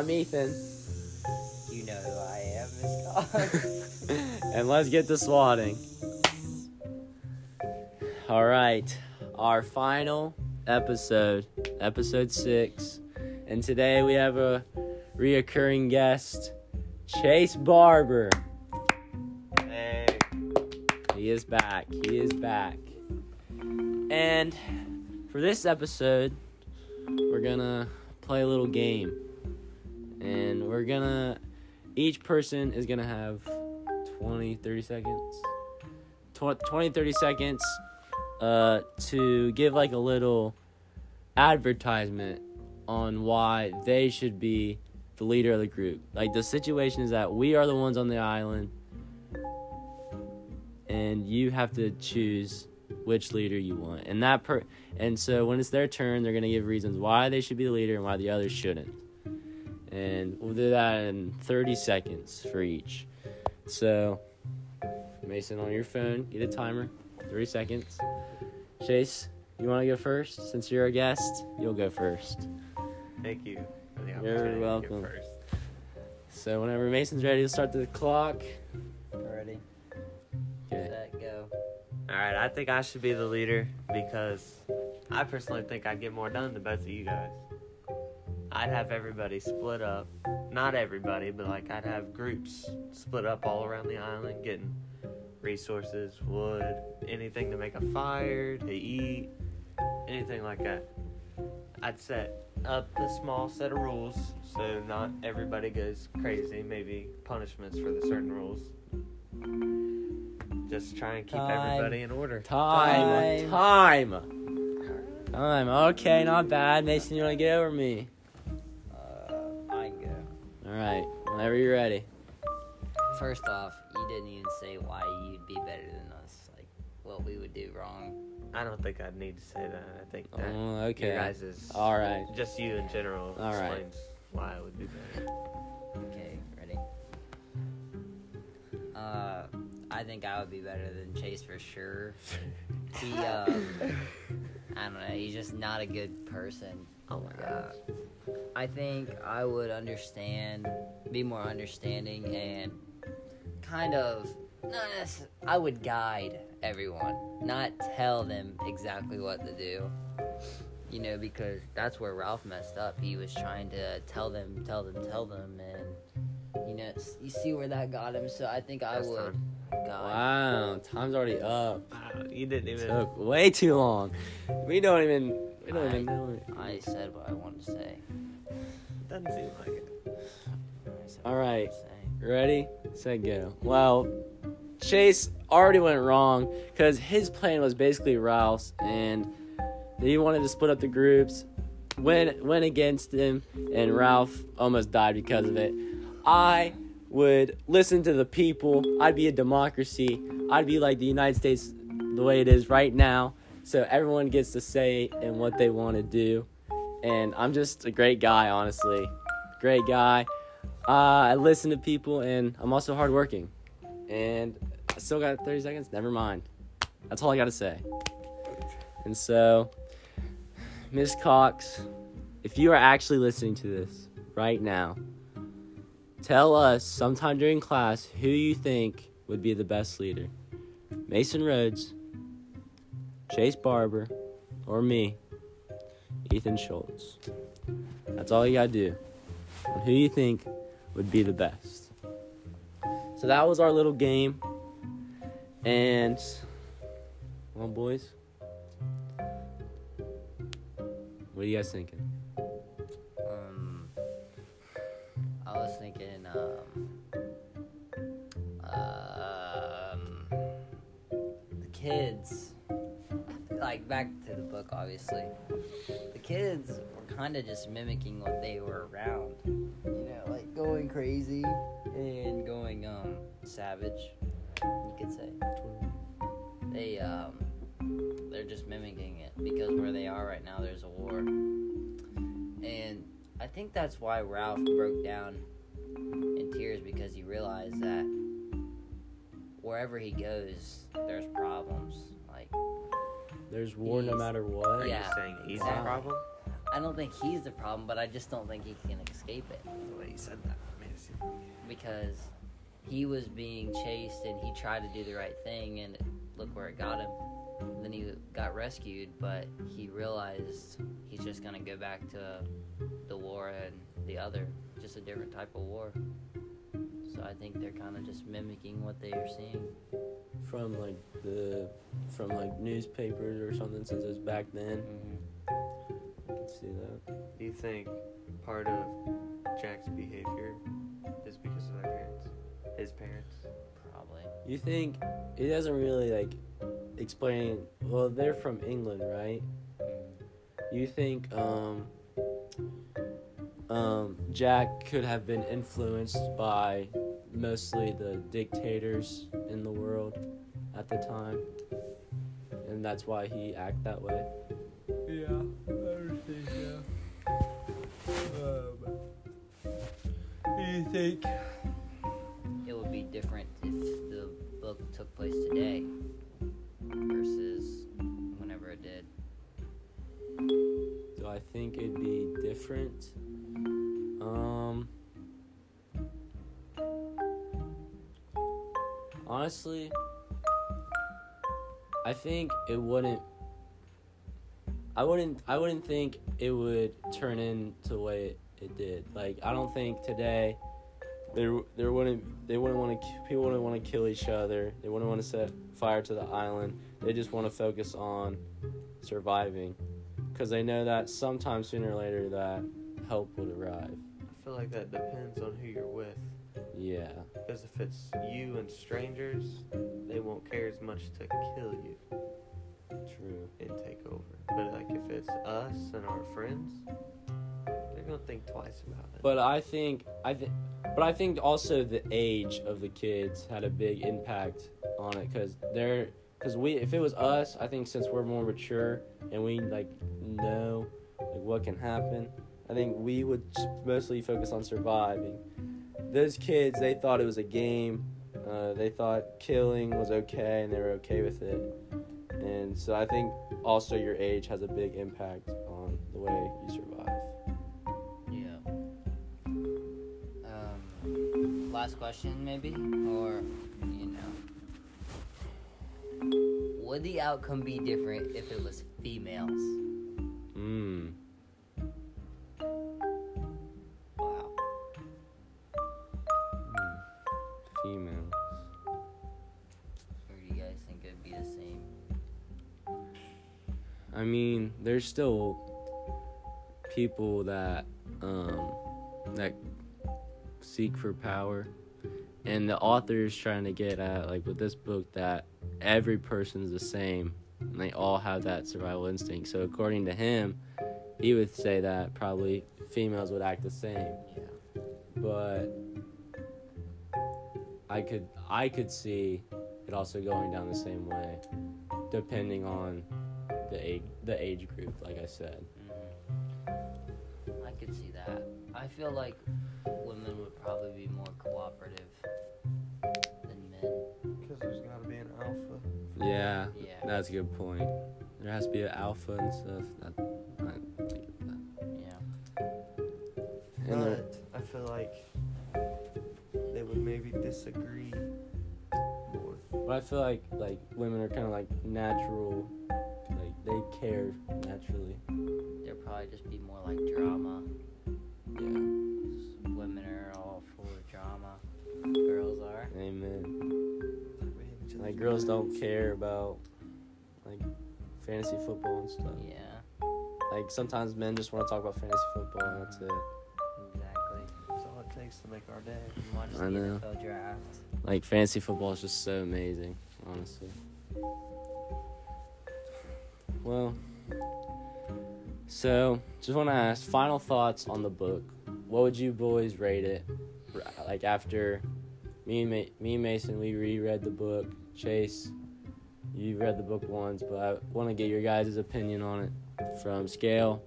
I'm Ethan. You know who I am, Miss Cox. and let's get to swatting. All right, our final episode, episode six, and today we have a reoccurring guest, Chase Barber. Hey. He is back. He is back. And for this episode, we're gonna play a little game. And we're gonna, each person is gonna have 20, 30 seconds. Tw- 20, 30 seconds uh, to give like a little advertisement on why they should be the leader of the group. Like the situation is that we are the ones on the island and you have to choose which leader you want. And that per and so when it's their turn, they're gonna give reasons why they should be the leader and why the others shouldn't. And we'll do that in 30 seconds for each. So, Mason, on your phone, get a timer, 30 seconds. Chase, you want to go first? Since you're a guest, you'll go first. Thank you for the You're opportunity to go welcome. first. So, whenever Mason's ready to start the clock, Ready, okay. set, go. All right, I think I should be the leader because I personally think I'd get more done than both of you guys. I'd have everybody split up. Not everybody, but like I'd have groups split up all around the island getting resources, wood, anything to make a fire, to eat, anything like that. I'd set up a small set of rules so not everybody goes crazy, maybe punishments for the certain rules. Just try and keep Time. everybody in order. Time. Time. Time. Okay, not bad. Mason, you want to get over me? I can go. All right. Whenever you're ready. First off, you didn't even say why you'd be better than us. Like what we would do wrong. I don't think I'd need to say that. I think that Oh, your okay. guys is All right. just you in general All right. explains why I would be better. Okay, ready. Uh, I think I would be better than Chase for sure. He, um, I don't know. He's just not a good person. Oh my Uh, gosh. I think I would understand, be more understanding, and kind of, I would guide everyone, not tell them exactly what to do. You know, because that's where Ralph messed up. He was trying to tell them, tell them, tell them, and you know, you see where that got him. So I think I That's would guide. Wow. Time's already up. Wow, you didn't even. Took way too long. We don't even. We don't even know it. I said what I wanted to say. Doesn't seem like it. All right. say. Ready, set, go. Well, Chase already went wrong because his plan was basically Ralph's, and he wanted to split up the groups. Went went against him, and Ralph almost died because of it. I would listen to the people. I'd be a democracy. I'd be like the United States, the way it is right now. So everyone gets to say and what they want to do, and I'm just a great guy, honestly. Great guy. Uh, I listen to people, and I'm also hardworking. And I still got 30 seconds. Never mind. That's all I got to say. And so, Miss Cox, if you are actually listening to this right now, tell us sometime during class who you think would be the best leader Mason Rhodes, Chase Barber, or me, Ethan Schultz. That's all you got to do. Who do you think would be the best. So that was our little game. And, well, boys, what are you guys thinking? Um, I was thinking, um, um, the kids, like back to the book, obviously. The kids were kind of just mimicking what they were around, you know, like going crazy and going um savage, you could say. They um, they're just mimicking it because where they are right now, there's a war. And I think that's why Ralph broke down in tears because he realized that wherever he goes, there's problems. Like, There's war no He's- matter Are what. Yeah. you saying he's the exactly. problem? I don't think he's the problem, but I just don't think he can escape it The way you said that made it seem because he was being chased and he tried to do the right thing and look where it got him. Then he got rescued, but he realized he's just gonna go back to the war and the other, just a different type of war. So I think they're kind of just mimicking what they are seeing. From like the from like newspapers or something since it was back then. hmm I can see that. Do you think part of Jack's behavior is because of their parents? His parents? Probably. You think it doesn't really like explain? Well, they're from England, right? Mm. You think um um Jack could have been influenced by mostly the dictators in the world at the time, and that's why he act that way. Yeah, I understand. Um, do you think? It would be different if the book took place today versus whenever it did. Do I think it'd be different? Um, honestly, I think it wouldn't. I wouldn't. I wouldn't think it would turn into the way it, did. Like I don't think today. There, there wouldn't. They wouldn't want to. People wouldn't want to kill each other. They wouldn't want to set fire to the island. They just want to focus on surviving because they know that sometime sooner or later that help would arrive. I feel like that depends on who you're with. Yeah, Because if it's you and strangers, they won't care as much to kill you true. and take over. But like if it's us and our friends, they're gonna think twice about it. But I think I think, but I think also the age of the kids had a big impact on it because they're because we if it was us, I think since we're more mature and we like know like what can happen, I think we would mostly focus on surviving. Those kids, they thought it was a game. Uh, they thought killing was okay and they were okay with it. And so I think also your age has a big impact on the way you survive. Yeah. Um, last question, maybe, or you know, would the outcome be different if it was females? Mm. Females. Or do you guys think it'd be the same? I mean, there's still people that um that seek for power, and the author is trying to get at like with this book that every person's the same, and they all have that survival instinct. So according to him, he would say that probably females would act the same. Yeah. but I could I could see it also going down the same way, depending on the age the age group. Like I said, Mhm. I could see that. I feel like women would probably be more cooperative than men. Because there's gotta be an alpha. yeah, Yeah. that's a good point. There has to be an alpha and stuff. That, I think of that. Yeah. And there- But I feel like they would maybe disagree more. but I feel like like women are kind of like natural, like they care naturally. There'd probably just be more like drama. Yeah, Women are all full of drama. Girls are. amen. Like girls don't care about like fantasy football and stuff. Yeah. Like sometimes men just want to talk about fantasy football and that's it. Exactly. That's all it takes to make our day. Watch the I know. NFL draft. Like fantasy football is just so amazing, honestly. Well, so just want to ask final thoughts on the book. What would you boys rate it? Like after me and Ma- me and Mason, we reread the book. Chase, you read the book once, but I want to get your guys' opinion on it from scale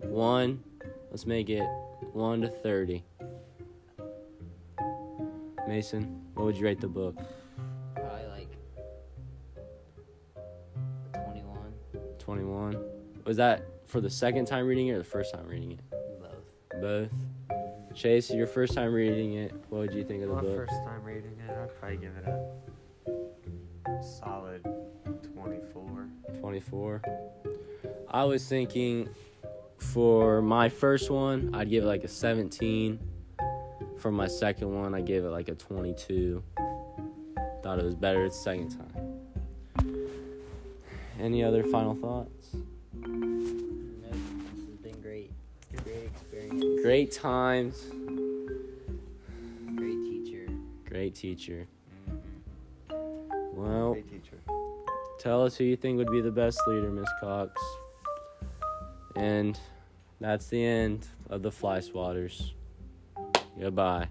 one. Let's make it one to thirty. Mason, what would you rate the book? Probably like 21. 21. Was that for the second time reading it or the first time reading it? Both. Both. Chase, your first time reading it. What would you think of the book? My first time reading it, I'd probably give it a solid 24. 24. I was thinking for my first one, I'd give it like a 17. For my second one, I gave it like a 22. Thought it was better the second time. Any other final thoughts? Nope. This has been great. Great experience. Great times, Great teacher. great teacher. Mm-hmm. Well, Great teacher. tell us who you think would be the best leader, Miss Cox. And that's the end of the Flyswatters. Goodbye.